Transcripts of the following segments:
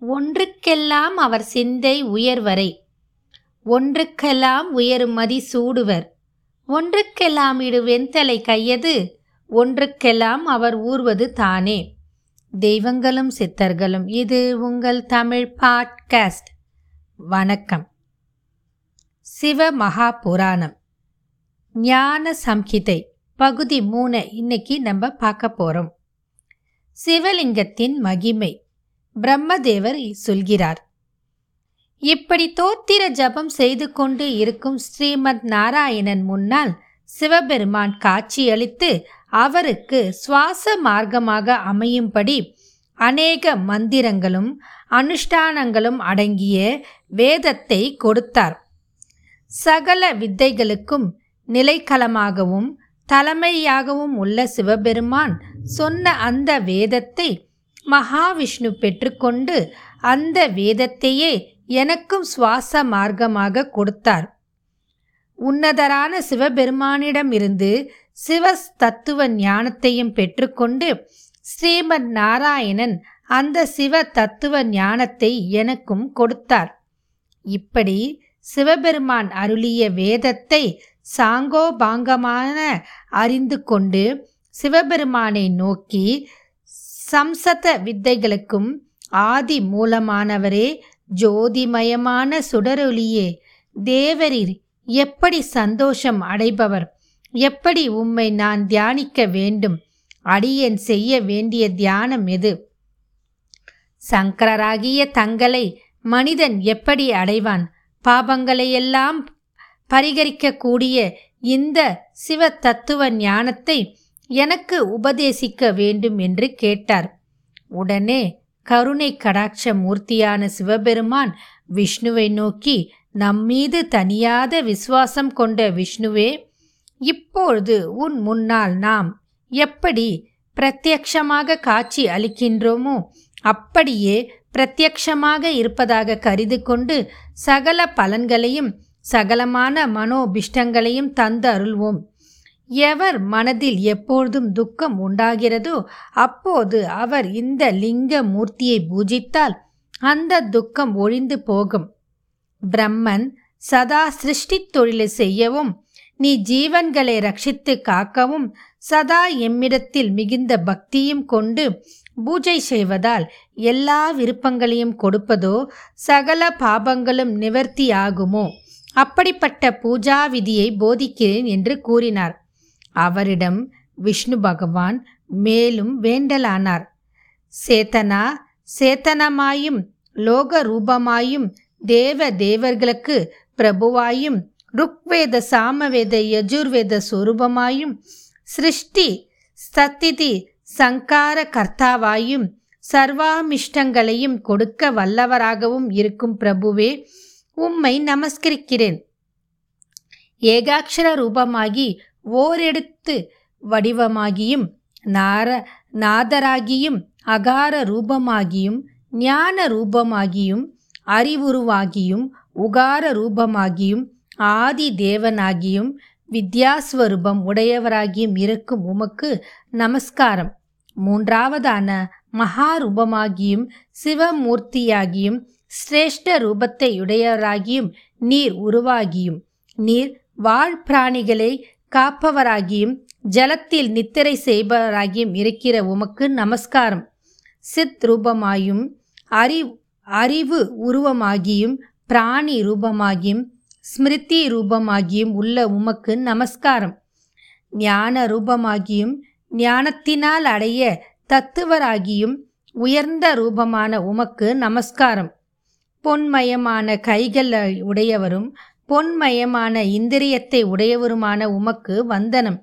ஒன்றுக்கெல்லாம் அவர் சிந்தை உயர்வரை. ஒன்றுக்கெல்லாம் உயருமதி சூடுவர். ஒன்றுக்கெல்லாம் இடு வெண்தலை கையது. ஒன்றுக்கெல்லாம் அவர் ஊர்வது தானே. தெய்வங்களும் சித்தர்களும் இது உங்கள் தமிழ் பாட்காஸ்ட். வணக்கம். சிவ மகா புராணம் ஞான சம்ஹிதை பகுதி மூணு இன்னைக்கு நம்ம பார்க்க போகிறோம் சிவலிங்கத்தின் மகிமை. பிரம்மதேவர் சொல்கிறார். இப்படி தோத்திர ஜபம் செய்து கொண்டு இருக்கும் ஸ்ரீமத் நாராயணன் முன்னால் சிவபெருமான் காட்சியளித்து அவருக்கு சுவாச மார்க்கமாக அமையும்படி அநேக மந்திரங்களும் அனுஷ்டானங்களும் அடங்கிய வேதத்தை கொடுத்தார். சகல வித்தைகளுக்கும் நிலைக்களமாகவும் தலைமையாகவும் உள்ள சிவபெருமான் சொன்ன அந்த வேதத்தை மகாவிஷ்ணு பெற்றுக்கொண்டு அந்த வேதத்தையே எனக்கும் சுவாச மார்க்கமாக கொடுத்தார். உன்னதரான சிவபெருமானிடமிருந்து சிவ தத்துவ ஞானத்தையும் பெற்றுக்கொண்டு ஸ்ரீமத் நாராயணன் அந்த சிவ தத்துவ ஞானத்தை எனக்கும் கொடுத்தார். இப்படி சிவபெருமான் அருளிய வேதத்தை சாங்கோபாங்கமான அறிந்து கொண்டு சிவபெருமானை நோக்கி சம்சத வித்தைகளுக்கும் ஆதி மூலமானவரே ஜோதிமயமான சுடரொலியே தேவரீர் எப்படி சந்தோஷம் அடைபவர்? எப்படி உம்மை நான் தியானிக்க வேண்டும்? அடியேன் செய்ய வேண்டிய தியானம் எது? சங்கரராகிய தங்களை மனிதன் எப்படி அடைவான்? பாபங்களையெல்லாம் பரிகரிக்கக்கூடிய இந்த சிவ தத்துவ ஞானத்தை எனக்கு உபதேசிக்க வேண்டும் என்று கேட்டார். உடனே கருணை கடாட்ச மூர்த்தியான சிவபெருமான் விஷ்ணுவை நோக்கி நம்மீது தனியாத விசுவாசம் கொண்ட விஷ்ணுவே இப்பொழுது உன் முன்னால் நாம் எப்படி பிரத்யக்ஷமாக காட்சி அளிக்கின்றோமோ அப்படியே பிரத்யக்ஷமாக இருப்பதாக கருது கொண்டு சகல பலன்களையும் சகலமான மனோபிஷ்டங்களையும் தந்து அருள்வோம். எவர் மனதில் எப்பொழுதும் துக்கம் உண்டாகிறதோ அப்போது அவர் இந்த லிங்க மூர்த்தியை பூஜித்தால் அந்த துக்கம் ஒழிந்து போகும். பிரம்மன் சதா சிருஷ்டி தொழிலை செய்யவும் நீ ஜீவன்களை ரட்சித்து காக்கவும் சதா எம்மிடத்தில் மிகுந்த பக்தியும் கொண்டு பூஜை செய்வதால் எல்லா விருப்பங்களையும் கொடுப்பதோ சகல பாபங்களும் நிவர்த்தியாகுமோ? அப்படிப்பட்ட பூஜா விதியை போதிக்கிறேன் என்று கூறினார். அவரிடம் விஷ்ணு பகவான் மேலும் வேண்டலானார். சேத்தனா சேத்தனமாயும் லோக ரூபமாயும் தேவ தேவர்களுக்கு பிரபுவாயும் ருக்வேத சாமவேத யஜுர்வேத சுரூபமாயும் சிருஷ்டி ஸ்தத்திதி சங்கார கர்த்தாவாயும் சர்வாமிஷ்டங்களையும் கொடுக்க வல்லவராகவும் இருக்கும் பிரபுவே உம்மை நமஸ்கரிக்கிறேன். ஏகாட்சர ரூபமாகி ஓரெடுத்து வடிவமாகியும் நார நாதராகியும் அகார ரூபமாகியும் ஞான ரூபமாகியும் அறிவுருவாகியும் உகார ரூபமாகியும் ஆதி தேவனாகியும் வித்யாஸ்வரூபம் உடையவராகியும் இருக்கும் உமக்கு நமஸ்காரம். மூன்றாவதான மகாரூபமாகியும் சிவமூர்த்தியாகியும் சிரேஷ்ட ரூபத்தை உடையவராகியும் நீர் உருவாகியும். நீர் வாழ் பிராணிகளை காப்பவராகியும் ஜலத்தில் நித்திரை செய்பவராகியும் இருக்கிற உமக்கு நமஸ்காரம். சித் ரூபமாயும் அறி அறிவு உருவமாகியும் பிராணி ரூபமாகியும் ஸ்மிருதி ரூபமாகியும் உள்ள உமக்கு நமஸ்காரம். ஞான ரூபமாகியும் ஞானத்தினால் அடைய தத்துவராகியும் உயர்ந்த ரூபமான உமக்கு நமஸ்காரம். பொன்மயமான கைகள் உடையவரும் பொன்மயமான இந்திரியத்தை உடையவருமான உமக்கு வந்தனம்.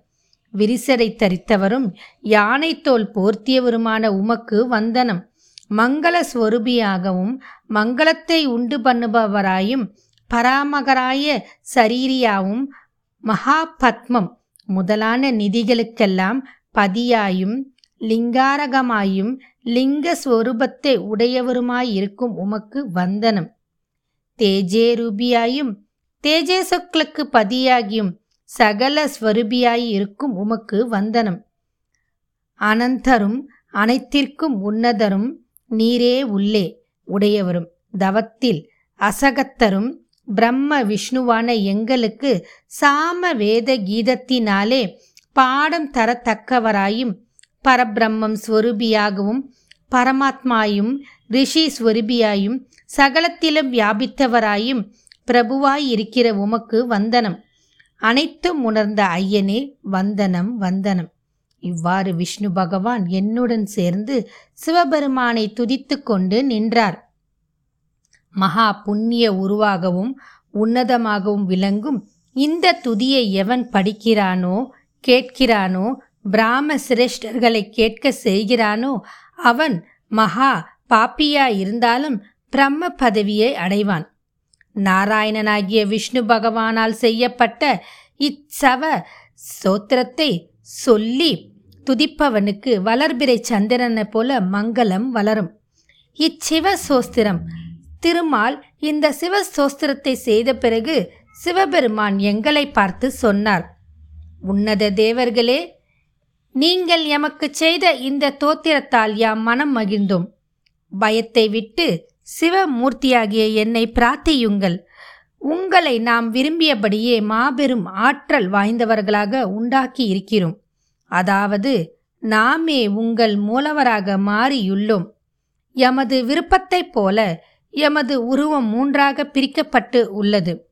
விரிசடை தரித்தவரும் யானைத்தோல் போர்த்தியவருமான உமக்கு வந்தனம். மங்கள ஸ்வரூபியாகவும் மங்களத்தை உண்டு பண்ணுபவராயும் பராமகராய சரீரியாவும் மகாபத்மம் முதலான நிதிகளுக்கெல்லாம் பதியாயும் லிங்காரகமாயும் லிங்க ஸ்வரூபத்தை உடையவருமாயிருக்கும் உமக்கு வந்தனம். தேஜேரூபியாயும் தேஜேசுக்களுக்கு பதியாகியும் சகல ஸ்வரூபியாய் இருக்கும் உமக்கு வந்தனம். அனந்தரும் அனைத்திற்கும் உன்னதரும் நீரே உள்ளே உடையவரும். தவத்தில் அசகத்தரும் பிரம்ம விஷ்ணுவான எங்களுக்கு சாம வேத கீதத்தினாலே பாடம் தரத்தக்கவராயும் பரபிரம்மம் ஸ்வரூபியாகவும் பரமாத்மாயும் ரிஷி ஸ்வரூபியாயும் சகலத்திலும் வியாபித்தவராயும் பிரபுவாய் இருக்கிற உமக்கு வந்தனம். அனைத்தும் உணர்ந்த ஐயனே வந்தனம் வந்தனம். இவ்வாறு விஷ்ணு பகவான் என்னுடன் சேர்ந்து சிவபெருமானை துதித்து கொண்டு நின்றார். மகா புண்ணிய உருவாகவும் உன்னதமாகவும் விளங்கும் இந்த துதியை எவன் படிக்கிறானோ கேட்கிறானோ பிராம சிரேஷ்டர்களை கேட்க செய்கிறானோ அவன் மகா பாப்பியா இருந்தாலும் பிரம்ம பதவியை அடைவான். நாராயணனாகிய விஷ்ணு பகவானால் செய்யப்பட்ட இச்சவ சோத்திரத்தை சொல்லி துதிப்பவனுக்கு வளர்பிறை சந்திரனை போல மங்களம் வளரும். இச்சிவ சோஸ்திரம். திருமால் இந்த சிவ சோஸ்திரத்தை செய்த பிறகு சிவபெருமான் எங்களை பார்த்து சொன்னார். உன்னத தேவர்களே நீங்கள் எமக்கு செய்த இந்த தோத்திரத்தால் யாம் மனம் மகிழ்ந்தோம். பயத்தை விட்டு சிவமூர்த்தியாகிய என்னை பிரார்த்தியுங்கள். உங்களை நாம் விரும்பியபடியே மாபெரும் ஆற்றல் வாய்ந்தவர்களாக உண்டாக்கி இருக்கிறோம். அதாவது நாமே உங்கள் மூலவராக மாறியுள்ளோம். எமது விருப்பத்தைப் போல எமது உருவம் மூன்றாக பிரிக்கப்பட்டு உள்ளது.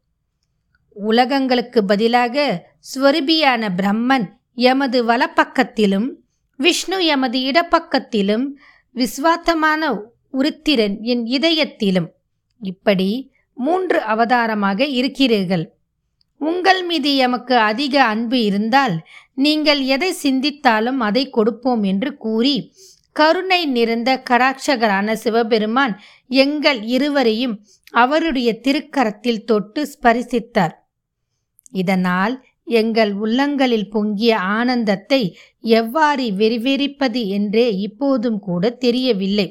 உலகங்களுக்கு பதிலாக ஸ்வரூபியான பிரம்மன் எமது வலப்பக்கத்திலும் விஷ்ணு எமது இடப்பக்கத்திலும் விஸ்வாத்தமான உருத்திரன் என் இதயத்திலும். இப்படி மூன்று அவதாரமாக இருக்கிறீர்கள். உங்கள் மீது எமக்கு அதிக அன்பு இருந்தால் நீங்கள் எதை சிந்தித்தாலும் அதை கொடுப்போம் என்று கூறி கருணை நிறைந்த கடாட்சகரான சிவபெருமான் எங்கள் இருவரையும் அவருடைய திருக்கரத்தில் தொட்டு ஸ்பரிசித்தார். இதனால் எங்கள் உள்ளங்களில் பொங்கிய ஆனந்தத்தை எவ்வாறு வெறிவெறிப்பது என்றே இப்போதும் கூட தெரியவில்லை.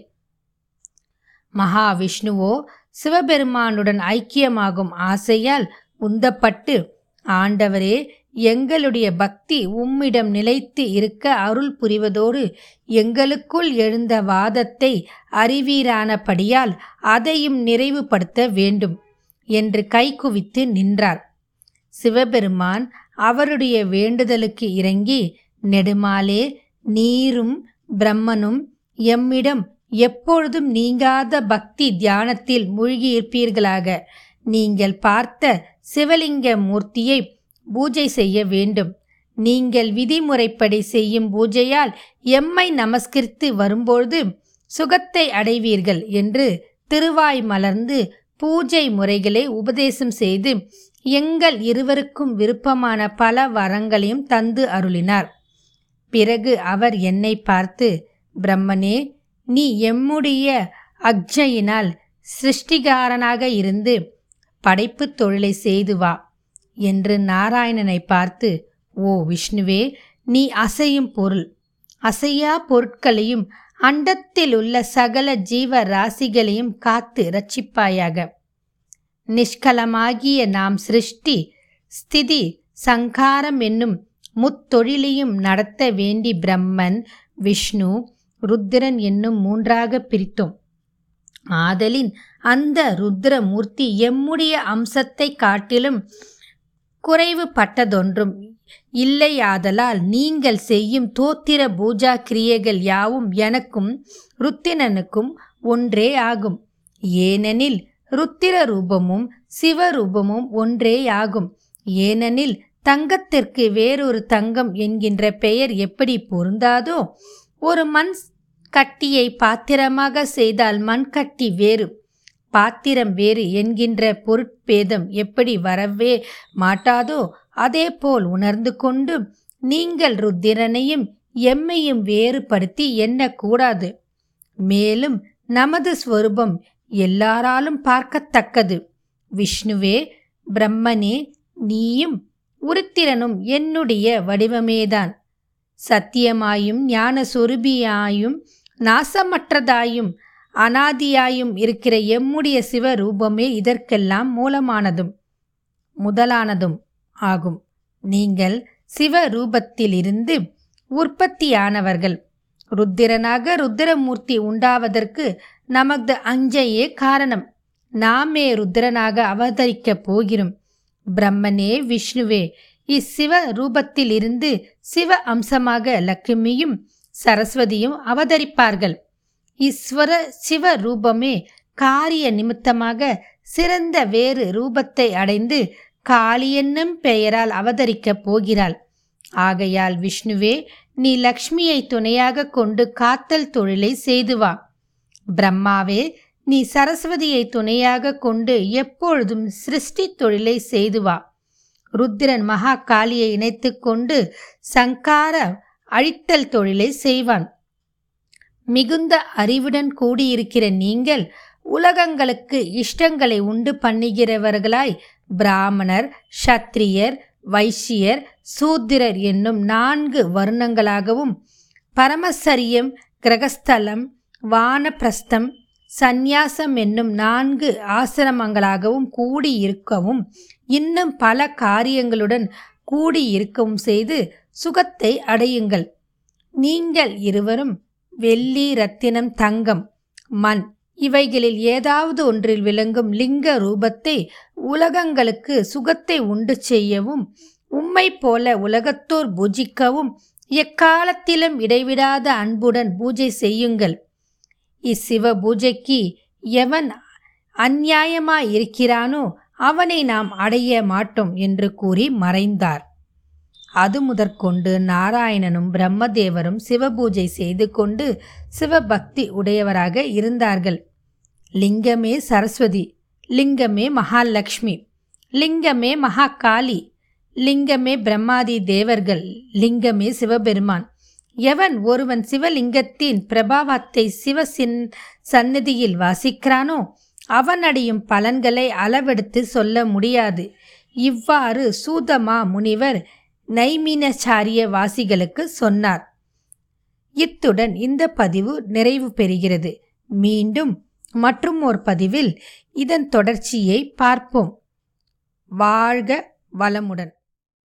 மகாவிஷ்ணுவோ சிவபெருமானுடன் ஐக்கியமாகும் ஆசையால் உந்தப்பட்டு ஆண்டவரே எங்களுடைய பக்தி உம்மிடம் நிலைத்து இருக்க அருள் புரிவதோடு எங்களுக்குள் எழுந்த வாதத்தை அறிவீரானபடியால் அதையும் நிறைவுபடுத்த வேண்டும் என்று கைகுவித்து நின்றார். சிவபெருமான் அவருடைய வேண்டுதலுக்கு இறங்கி நெடுமாலே நீரும் பிரம்மனும் எம்மிடம் எப்பொழுதும் நீங்காத பக்தி தியானத்தில் மூழ்கியிருப்பீர்களாக. நீங்கள் பார்த்த சிவலிங்க மூர்த்தியை பூஜை செய்ய வேண்டும். நீங்கள் விதிமுறைப்படி செய்யும் பூஜையால் எம்மை நமஸ்கரித்து வரும்பொழுது சுகத்தை அடைவீர்கள் என்று திருவாய் மலர்ந்து பூஜை முறைகளை உபதேசம் செய்து எங்கள் இருவருக்கும் விருப்பமான பல வரங்களையும் தந்து அருளினார். பிறகு அவர் என்னை பார்த்து பிரம்மனே நீ எம்முடைய அக்ஜையினால் சிருஷ்டிகாரனாக இருந்து படைப்பு தொழிலை செய்து வா என்று நாராயணனை பார்த்து ஓ விஷ்ணுவே நீ அசையும் பொருள். அசையா பொருட்களையும் அண்டத்தில் உள்ள சகல ஜீவ ராசிகளையும் காத்து ரட்சிப்பாயாக நிஷ்கலமாகிய நாம் சிருஷ்டி ஸ்திதி சங்காரம் என்னும் முத்தொழிலையும் நடத்த வேண்டி பிரம்மன் விஷ்ணு ருத்திரன் என்னும் மூன்றாக பிரித்தோம். ஆதலின் அந்த ருத்ரமூர்த்தி எம்முடைய அம்சத்தை காட்டிலும் குறைவுபட்டதொன்றும் இல்லையாதலால் நீங்கள் செய்யும் தோத்திர பூஜா கிரியைகள் யாவும் எனக்கும் ருத்திரனுக்கும் ஒன்றே ஆகும். ஏனெனில் ருத்திர ரூபமும் சிவரூபமும் ஒன்றேயாகும் ஏனெனில் தங்கத்திற்கு வேறொரு தங்கம் என்கின்ற பெயர் எப்படி பொருந்தாதோ ஒரு மண் கட்டியை பாத்திரமாக செய்தால் மண்கட்டி வேறு. பாத்திரம் வேறு என்கின்ற பொருட்பேதம் எப்படி வரவே மாட்டாதோ அதேபோல் உணர்ந்து கொண்டு நீங்கள் ருத்திரனையும் எம்மையும் வேறுபடுத்தி எண்ணக்கூடாது. மேலும் நமது ஸ்வரூபம் எல்லாராலும் பார்க்கத்தக்கது. விஷ்ணுவே பிரம்மனே நீயும் உருத்திரனும் என்னுடைய வடிவமேதான். சத்தியமாயும் ஞான சொருபியாயும் நாசமற்றதாயும் அனாதியாயும் இருக்கிற எம்முடைய சிவரூபமே இதற்கெல்லாம் மூலமானதும் முதலானதும் ஆகும். நீங்கள் சிவரூபத்திலிருந்து உற்பத்தியானவர்கள். ருத்திரனாக ருத்திரமூர்த்தி உண்டாவதற்கு நமது அஞ்சையே காரணம். நாமே ருத்திரனாக அவதரிக்கப் போகிறோம். பிரம்மனே விஷ்ணுவே இச்சிவ ரூபத்தில் இருந்து சிவ அம்சமாக லக்ஷ்மியும் சரஸ்வதியும் அவதரிப்பார்கள். ஈஸ்வர சிவ ரூபமே காரிய நிமித்தமாக சிறந்த வேறு ரூபத்தை அடைந்து காளி என்னும் பெயரால் அவதரிக்கப் போகிறாள். ஆகையால் விஷ்ணுவே நீ லக்ஷ்மியை துணையாக கொண்டு காத்தல் தொழிலை செய்து வா. பிரம்மாவே நீ சரஸ்வதியை துணையாக கொண்டு எப்பொழுதும் சிருஷ்டி தொழிலை செய்து வா. ருத்திரன் மகா காளியை இணைத்து கொண்டு சங்கார அழித்தல் தொழிலை செய்வான். மிகுந்த அறிவுடன் கூடியிருக்கிற நீங்கள் உலகங்களுக்கு இஷ்டங்களை உண்டு பண்ணுகிறவர்களாய் பிராமணர் சத்திரியர் வைசியர் சூத்திரர் என்னும் நான்கு வருணங்களாகவும் பரமசரியம் கிரகஸ்தலம் வானப்பிரஸ்தம் சந்நியாசம் என்னும் நான்கு ஆசிரமங்களாகவும் கூடியிருக்கவும் இன்னும் பல காரியங்களுடன் கூடியிருக்கவும் செய்து சுகத்தை அடையுங்கள். நீங்கள் இருவரும் வெள்ளி ரத்தினம் தங்கம் மண் இவைகளில் ஏதாவது ஒன்றில் விளங்கும் லிங்க ரூபத்தை உலகங்களுக்கு சுகத்தை உண்டு செய்யவும் உம்மை போல உலகத்தோர் பூஜிக்கவும் எக்காலத்திலும் இடைவிடாத அன்புடன் பூஜை செய்யுங்கள். இச்சிவ பூஜைக்கு எவன் அந்நியாயமாய் இருக்கிறானோ அவனை நாம் அடைய மாட்டோம் என்று கூறி மறைந்தார். அது முதற்கொண்டு நாராயணனும் பிரம்மதேவரும் சிவபூஜை செய்து கொண்டு சிவபக்தி உடையவராக இருந்தார்கள். லிங்கமே சரஸ்வதி லிங்கமே மகாலட்சுமி லிங்கமே மகாகாளி லிங்கமே பிரம்மாதி தேவர்கள் லிங்கமே சிவபெருமான். எவன் ஒருவன் சிவலிங்கத்தின் பிரபாவத்தை சிவ சந்நிதியில் வாசிக்கிறானோ அவன் அடையும் பலன்களை அளவெடுத்து சொல்ல முடியாது. இவ்வாறு சூதமா முனிவர் நைமீனச்சாரிய வாசிகளுக்கு சொன்னார். இத்துடன் இந்த பதிவு நிறைவு பெறுகிறது. மீண்டும் மற்றும் ஒரு பதிவில் இதன் தொடர்ச்சியை பார்ப்போம். வாழ்க வளமுடன்.